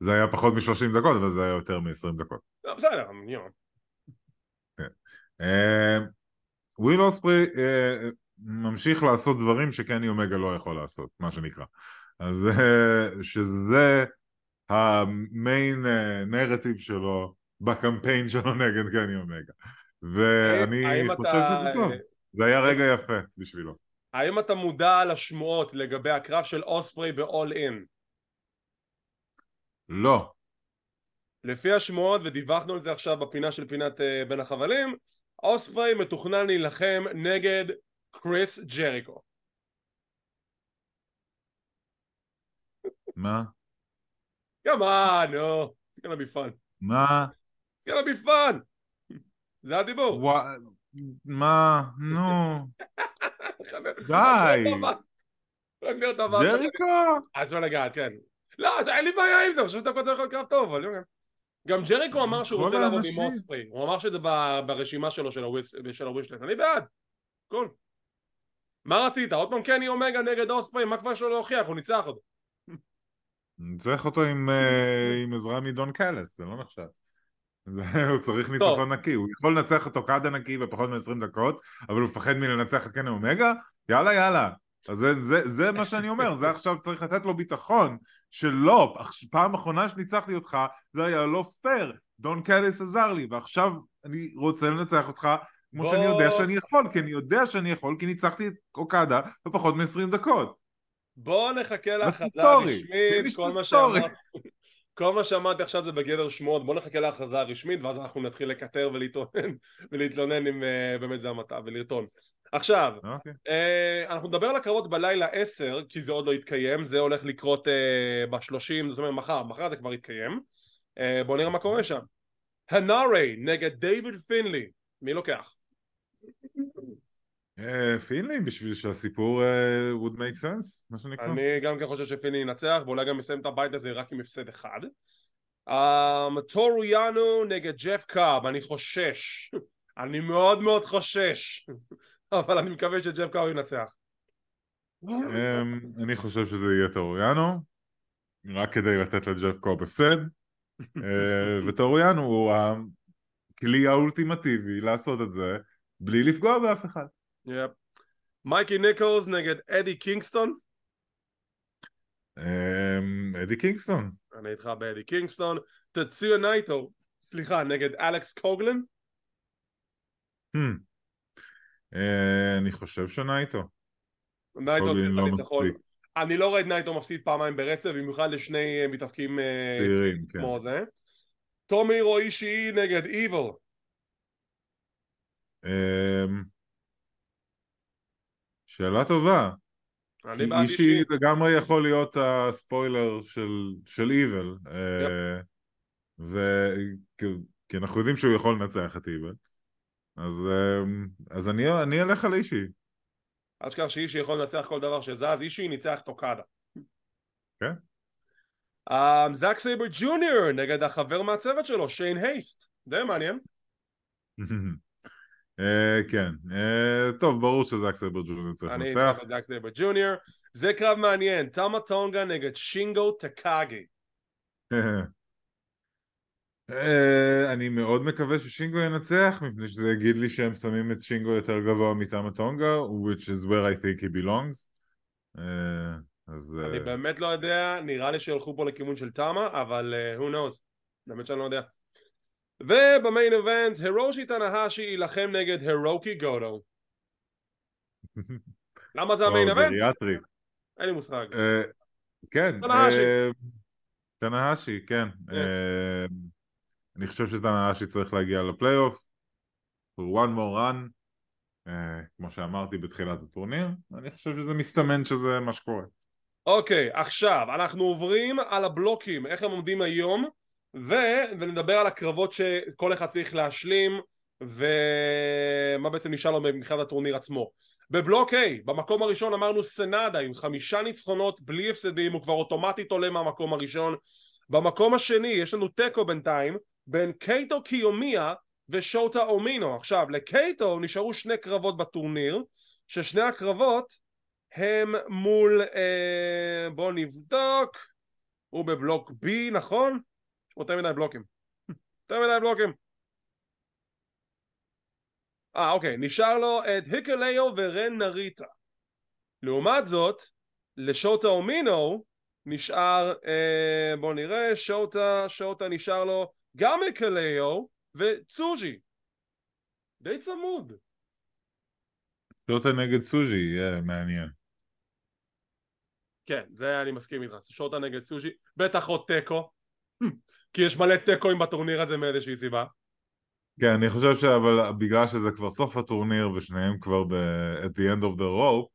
זה היה פחות מ-30 דקות, אבל זה היה יותר מ-20 דקות. לא, בסדר, יום. כן. אה, וויל אוספרי אה, ממשיך לעשות דברים שקני אומגה לא יכול לעשות, מה שנקרא. אז שזה המיין נרטיב שלו בקמפיין שלו נגד קני אומגה. ואני חושב אתה... שזה טוב, זה היה רגע יפה בשבילו. האם אתה מודע לשמועות לגבי הקרב של אוספרי ב-all in? לא. לפי השמועות, ודיווחנו על זה עכשיו בפינה של פינת uh, בין החבלים, אוספרי מתוכנן להילחם נגד קריס ג'ריקו. מה? Come on, no. It's gonna be fun. מה? It's gonna be fun. זה הדיבור. מה? נו. די. ג'ריקו? אז לא לגעת, כן. לא, אין לי בעיה עם זה, אני חושב שאתה כותב לך קרב טוב, אבל גם ג'ריקו אמר שהוא רוצה לעבוד עם אוספרי, הוא אמר שזה ברשימה שלו של הווישלט, אני בעד, קול. מה רצית? עוד פעם קני אומגה נגד אוספרי, מה כבר יש לו להוכיח? הוא ניצח אותו. ניצח אותו עם אה, עזרה מדון קלס, זה לא נחשב. הוא צריך ניצחון נקי, הוא יכול לנצח את אוקדה נקי בפחות מ-20 דקות, אבל הוא מפחד מלנצח את קני אומגה? יאללה יאללה. אז זה, זה, זה מה שאני אומר, זה עכשיו צריך לתת לו ביטחון שלא, פעם אחרונה שניצחתי אותך זה היה לא פייר, דון קליס עזר לי ועכשיו אני רוצה לנצח אותך כמו בוא... שאני יודע שאני יכול, כי אני יודע שאני יכול כי ניצחתי את אוקדה בפחות מ-20 דקות. בוא נחכה להכרזה הרשמית, כל מה שאמרתי כל מה שאמרתי עכשיו זה בגדר שמועות, בוא נחכה להכרזה הרשמית ואז אנחנו נתחיל לקטר ולהתלונן ולהתלונן אם uh, באמת זה המטה ולרטון עכשיו, okay. אוקיי. אה, אנחנו נדבר על הקרבות בלילה 10 כי זה עוד לא התקיים, זה הולך לקרות אה, ב-30, זאת אומרת מחר, מחר זה כבר יתקיים אה, בואו נראה מה קורה שם הנארי נגד דיוויד פינלי, מי לוקח? אה, פינלי בשביל שהסיפור uh, would make sense, מה שנקרא. אני גם כן חושב שפינלי ינצח ואולי גם יסיים את הבית הזה רק עם הפסד אחד um, טורו יאנו נגד ג'ף קאב, אני חושש אני מאוד מאוד חושש אבל אני מקווה שג'ף קאו ינצח. אמ, אני חושב שזה יהיה טוריאנו, רק כדי לתת לג'ף קוב הפסד, אה, וטורו יאנו הוא הכלי האולטימטיבי לעשות את זה בלי לפגוע באף אחד. מייקי ניקולס נגד אדי קינגסטון? אמ, אדי קינגסטון. אני איתך באדי קינגסטון. טצויה נייטו, סליחה, נגד אלכס קוגלן? Hmm. אה, אני חושב שנייטו. נייטו צריך לא לניצחון. אני לא רואה את נייטו מפסיד פעמיים ברצף, במיוחד לשני אה, מתאפקים אה, צעירים כן. כמו זה. טומוהירו אישי נגד איבל. אמ, שאלה טובה. כי אישי לגמרי יכול להיות הספוילר של איבל. כי אנחנו יודעים שהוא יכול לנצח את איבל. אז, אמ, אז אני, אני אלך על אישי. אל תשכח שאישי יכול לנצח כל דבר שזז, אישי ניצח אוקדה. כן. Um, זאק סייבר ג'וניור נגד החבר מהצוות שלו, שיין הייסט. די מעניין. uh, כן, uh, טוב, ברור שזאק סייבר ג'וניור צריך לנצח. אני אצטרך את זאק סייבר ג'וניור. זה קרב מעניין, תמה טונגה נגד שינגו טקאגי. Uh, אני מאוד מקווה ששינגו ינצח מפני שזה יגיד לי שהם שמים את שינגו יותר גבוה מטעם טונגה which is where I think he belongs אז... אני. באמת לא יודע, נראה לי שילכו פה לכיוון של תמה אבל who knows, באמת שאני לא יודע ובמיין איבנט הירושי תנהשי יילחם נגד הירוקי גודו למה זה המיין איבנט? אין לי מושג אה, כן. תנהשי. אה, כן. כן. אה, אני חושב שתנהשי צריך להגיע לפלייאוף. for one more run. כמו שאמרתי בתחילת הטורניר. אני חושב שזה מסתמן שזה מה שקורה. אוקיי, עכשיו אנחנו עוברים על הבלוקים, איך הם עומדים היום ו... ונדבר על הקרבות שכל אחד צריך להשלים ומה בעצם נשאר לו מבחינת הטורניר עצמו. בבלוק A, במקום הראשון אמרנו סנדה עם חמישה ניצחונות בלי הפסדים, הוא כבר אוטומטית עולה מהמקום הראשון. במקום השני יש לנו תיקו בינתיים בין קייטו קיומיה ושוטה אומינו. עכשיו, לקייטו נשארו שני קרבות בטורניר, ששני הקרבות הם מול, אה, בואו נבדוק, הוא בבלוק B, נכון? יש יותר מדי בלוקים. יותר מדי בלוקים. אה, אוקיי, נשאר לו את היקליו ורן נריטה. לעומת זאת, לשוטה אומינו נשאר, אה, בואו נראה, שוטה, שוטה נשאר לו גם היקליו וצוז'י. די צמוד. שוטה נגד סוז'י, יהיה מעניין. כן, זה אני מסכים איתך, שוטה נגד סוז'י, בטח עוד תיקו, כי יש מלא תיקואים בטורניר הזה מאיזושהי סיבה. כן, אני חושב אבל בגלל שזה כבר סוף הטורניר ושניהם כבר ב- at the end of the rope,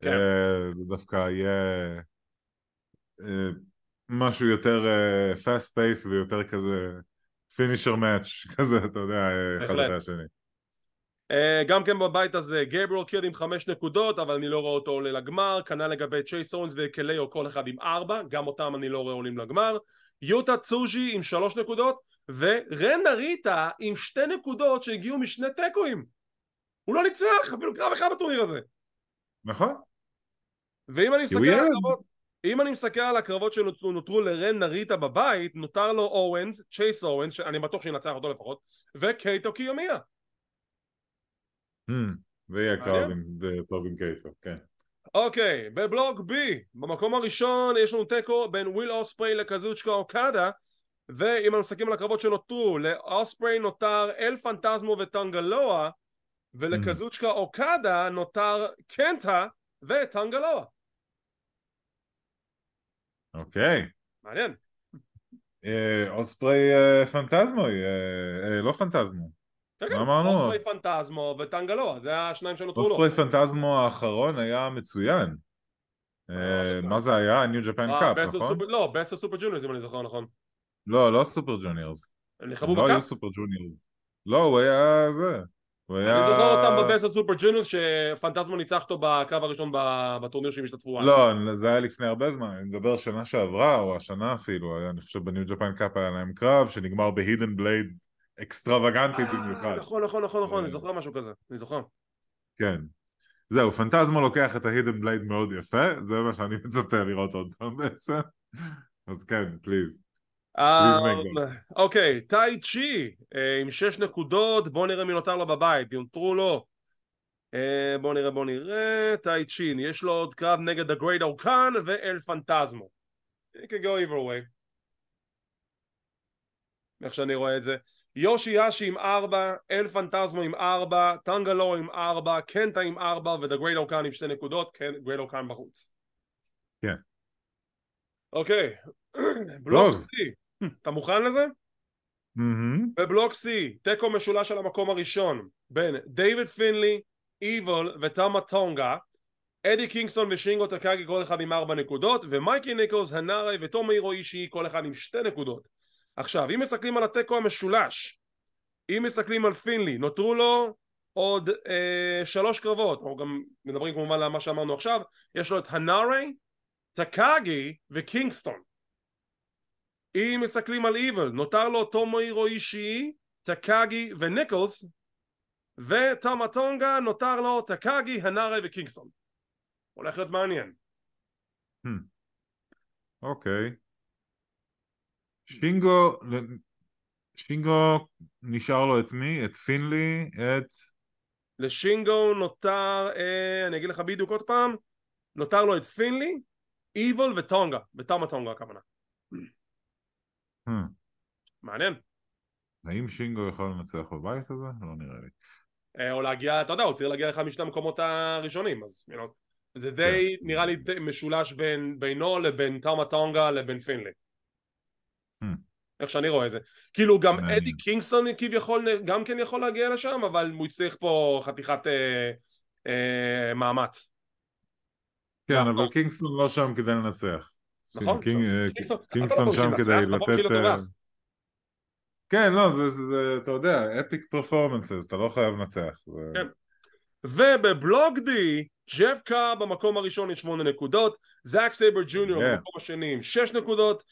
כן. אה, זה דווקא יהיה אה, משהו יותר אה, fast pace ויותר כזה finisher match כזה, אתה יודע, אחד. אחרי השני. אה, גם כן בבית הזה גבריאל קירד עם חמש נקודות אבל אני לא רואה אותו עולה לגמר כנ"ל לגבי צ'ייס אורנס וקליו כל אחד עם ארבע גם אותם אני לא רואה עולים לגמר יוטה צוז'י עם שלוש נקודות ורן נריטה עם שתי נקודות שהגיעו משני תיקואים הוא לא ניצח אפילו קרב אחד בטורניר הזה נכון? ואם אני מסתכל על. הקרבות אם אני מסתכל על הקרבות שנותרו נותרו לרן נריטה בבית נותר לו אורנס, צ'ייס אורנס שאני בטוח שינצח אותו לפחות וקייטו קיומיה Hmm, זה יהיה קרב טוב עם קייטו, כן. אוקיי, בבלוק B, במקום הראשון יש לנו תיקו בין וויל אוספרי לקזוצ'קה אוקדה ואם אנחנו מסתכלים על הקרבות שנותרו, לאוספרי נותר אל פנטזמו וטנגלואה ולקזוצ'קה אוקדה נותר קנטה וטנגלואה אוקיי. מעניין אה, אוספרי אה, פנטזמו, אה, לא פנטזמו. כן, מה כן, אמרנו? אוספרי פנטזמו וטנגלואה, זה השניים שנותרו לו אוספרי פנטזמו האחרון היה מצוין. אה, אה, מה זה היה? ניו ג'פן קאפ, נכון? לא, בסט סופר ג'וניורס אם אני זוכר נכון לא, לא סופר ג'וניורס. הם הם נלחמו לא היו בקאפ? סופר ג'וניורס. לא, הוא היה זה. הוא היה... אני זוכר אותם בבסט הסופר ג'וניורס שפנטזמו ניצח אותו בקו הראשון בטורניר שהם השתתפו. לא, זה היה לפני הרבה זמן, אני מדבר שנה שעברה, או השנה אפילו, אני חושב בניו ג'פן קאפ היה להם קרב שנגמר ב Hidden Blade אקסטרווגנטי אה, במיוחד. נכון נכון נכון נכון אני אה. זוכר משהו כזה אני זוכר כן. זהו, פנטזמו לוקח את ה hidden blade מאוד יפה, זה מה שאני מצפה לראות עוד פעם בעצם. אז כן, please. אה. אוקיי טאי צ'י אה, עם שש נקודות בוא נראה מי נותר לו בבית נותרו לו אה, בוא נראה בוא נראה טאי צ'י יש לו עוד קרב נגד הגרייט או-קאן ואל פנטזמו It can go either way איך שאני רואה את זה יושי האשי עם ארבע, אל פנטזמו עם ארבע, טנגלו עם ארבע, קנטה עם ארבע ודה גרייט או-קאן עם שתי נקודות, כן, גרייט או-קאן בחוץ. כן. אוקיי, בלוק. C, אתה מוכן לזה? בבלוק C, תיקו משולש על המקום הראשון בין דייוויד פינלי, איביל וטאמה טונגה אדי קינגסטון ושינגו טקאגי כל אחד עם ארבע נקודות ומייקי ניקולס, הנארי וטומי אישי כל אחד עם שתי נקודות עכשיו אם מסתכלים על התיקו המשולש אם מסתכלים על פינלי נותרו לו עוד אה, שלוש קרבות. או גם מדברים כמובן על מה שאמרנו עכשיו. יש לו את הנארי, טקאגי וקינגסטון. אם מסתכלים על איביל נותר לו טומי אישי, טקאגי וניקולס וטומה טונגה נותר לו טקאגי, הנארי וקינגסטון. הולך להיות מעניין. אוקיי. שינגו, שינגו נשאר לו את מי? את פינלי? את... לשינגו נותר, אה, אני אגיד לך בדיוק עוד פעם, נותר לו את פינלי, איבול וטונגה, וטומה טונגה הכוונה. Hmm. מעניין. האם שינגו יכול לנצח בבית הזה? לא נראה לי. אה, או להגיע, אתה יודע, הוא צריך להגיע משני המקומות הראשונים, אז you know, זה די, כן. נראה לי משולש בין, בינו לבין טאמה טונגה לבין פינלי. איך שאני רואה את זה. כאילו גם מעניין. אדי קינגסטון כביכול גם כן יכול להגיע לשם, אבל הוא יצטרך פה חתיכת אה, אה, מאמץ. כן, נכון. אבל קינגסטון לא שם כדי לנצח. נכון? קינג- אה, קינגסטון- אתה לא שם כדי לתת... אה. כן, לא, זה, זה, זה, אתה יודע, epic performances, אתה לא חייב לנצח. זה- כן. ובבלוק D, ג'ף קאב במקום הראשון עם שמונה נקודות, זאק סייבר ג'וניור Yeah. במקום השני עם שש נקודות,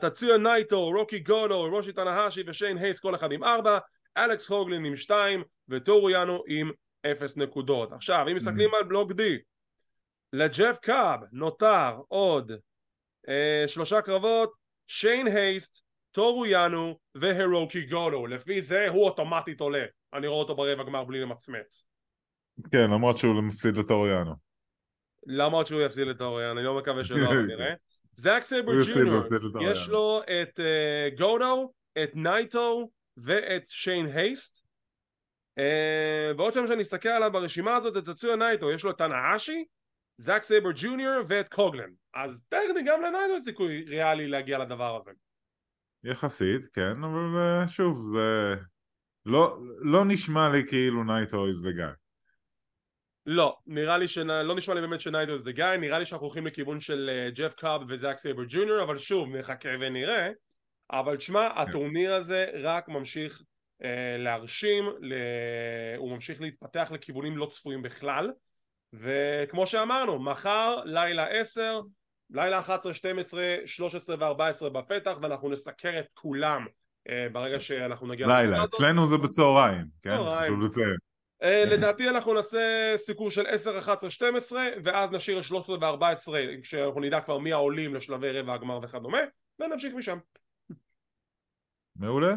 תצויה נייטו, הירוקי גוטו, הירושי טנהאשי ושיין הייסט כל אחד עם ארבע, אלכס קוגלין עם שתיים, וטורו יאנו עם אפס נקודות. עכשיו, אם מסתכלים על בלוק D, לג'ף קאב נותר עוד אה, שלושה קרבות, שיין הייסט, טורו יאנו והירוקי גוטו. לפי זה הוא אוטומטית עולה. אני רואה אותו ברבע גמר בלי למצמץ. כן, למרות שהוא מפסיד לטורו יאנו. למרות שהוא יפסיד לטורו יאנו, אני לא מקווה שלא, אבל נראה. זאק סייבר ג'וניור. יש לו את אה, גוטו, את נייטו ואת שיין הייסט. אה, ועוד שם שאני אסתכל עליו ברשימה הזאת, את תצויה נייטו, יש לו את טנהאשי, זאק סייבר ג'וניור ואת קוגלין. אז טכני גם לנייטו יש סיכוי ריאלי להגיע לדבר הזה. יחסית, כן, אבל אה, שוב, זה... לא, לא נשמע לי כאילו נייטו is the guy. לא, נראה לי שנ... לא נשמע לי באמת שנייטו is the guy, נראה לי שאנחנו הולכים לכיוון של אה, ג'ף קאב וזאק סייבר ג'וניור, אבל שוב, נחכה ונראה. אבל תשמע, הטורניר הזה רק ממשיך אה, להרשים, ל... הוא ממשיך להתפתח לכיוונים לא צפויים בכלל, וכמו שאמרנו, מחר, לילה 10, לילה 11, 12, 13 ו-14 בפתח, ואנחנו נסקר את כולם אה, ברגע שאנחנו נגיע... לילה. אצלנו זה בצהריים, כן? צהריים. אה, לדעתי אנחנו נעשה סיקור של 10, 11, 12 ואז נשאיר את 13 ו-14 כשאנחנו נדע כבר מי העולים לשלבי רבע הגמר וכדומה ונמשיך משם. מעולה.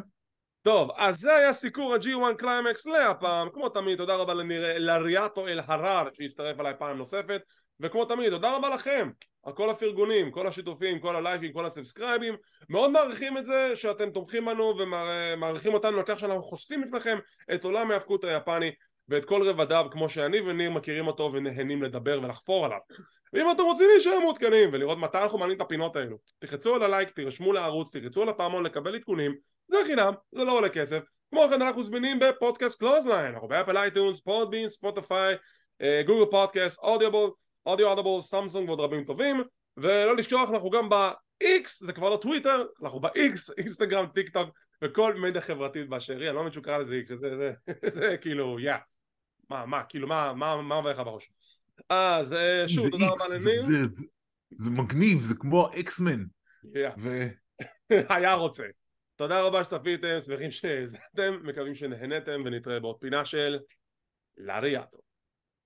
טוב, אז זה היה סיקור ה-G1 קליימקס להפעם, כמו תמיד תודה רבה לניר, לריאטו אל הרר שהצטרף אליי פעם נוספת. וכמו תמיד תודה רבה לכם. על כל הפרגונים, כל השיתופים, כל הלייקים, כל הסאבסקרייבים. מאוד מעריכים את זה שאתם תומכים בנו ומעריכים אותנו על כך שאנחנו חושפים בפניכם את עולם ההאבקות היפני ואת כל רבדיו כמו שאני וניר מכירים אותו ונהנים לדבר ולחפור עליו. ואם אתם רוצים להישאר מעודכנים ולראות מתי אנחנו מעלים את הפינות האלו תחצו על הלייק, תירשמו לערוץ, תחצו על הפעמון לקבל עדכונים זה חינם, זה לא עולה כסף. כמו כן אנחנו זמינים בפודקאסט קלוזליין אנחנו באפל אייטונס, פודבין, ספוטיפיי, אה, גוגל פודקאסט, אודיובול, אודיו אודיובול, סמסונג ועוד רבים טובים. ולא לשכוח אנחנו גם ב-X, זה כבר לא טוויטר, אנחנו ב-X, אינסטגרם, טיק טוק וכל מדיה חברתית באשר היא, אני לא מבין שהוא קרא לזה X, זה, זה, זה כאילו, יא, מה, מה, כאילו, מה, מה, מה עובר לך בראש? אז אה, שוב, תודה רבה לניר, זה- זה- זה מגניב, זה כמו אקסמן. יא, ו... היה רוצה. תודה רבה שצפיתם, שמחים שהאזנתם, מקווים שנהנתם ונתראה בעוד פינה של לריאטו.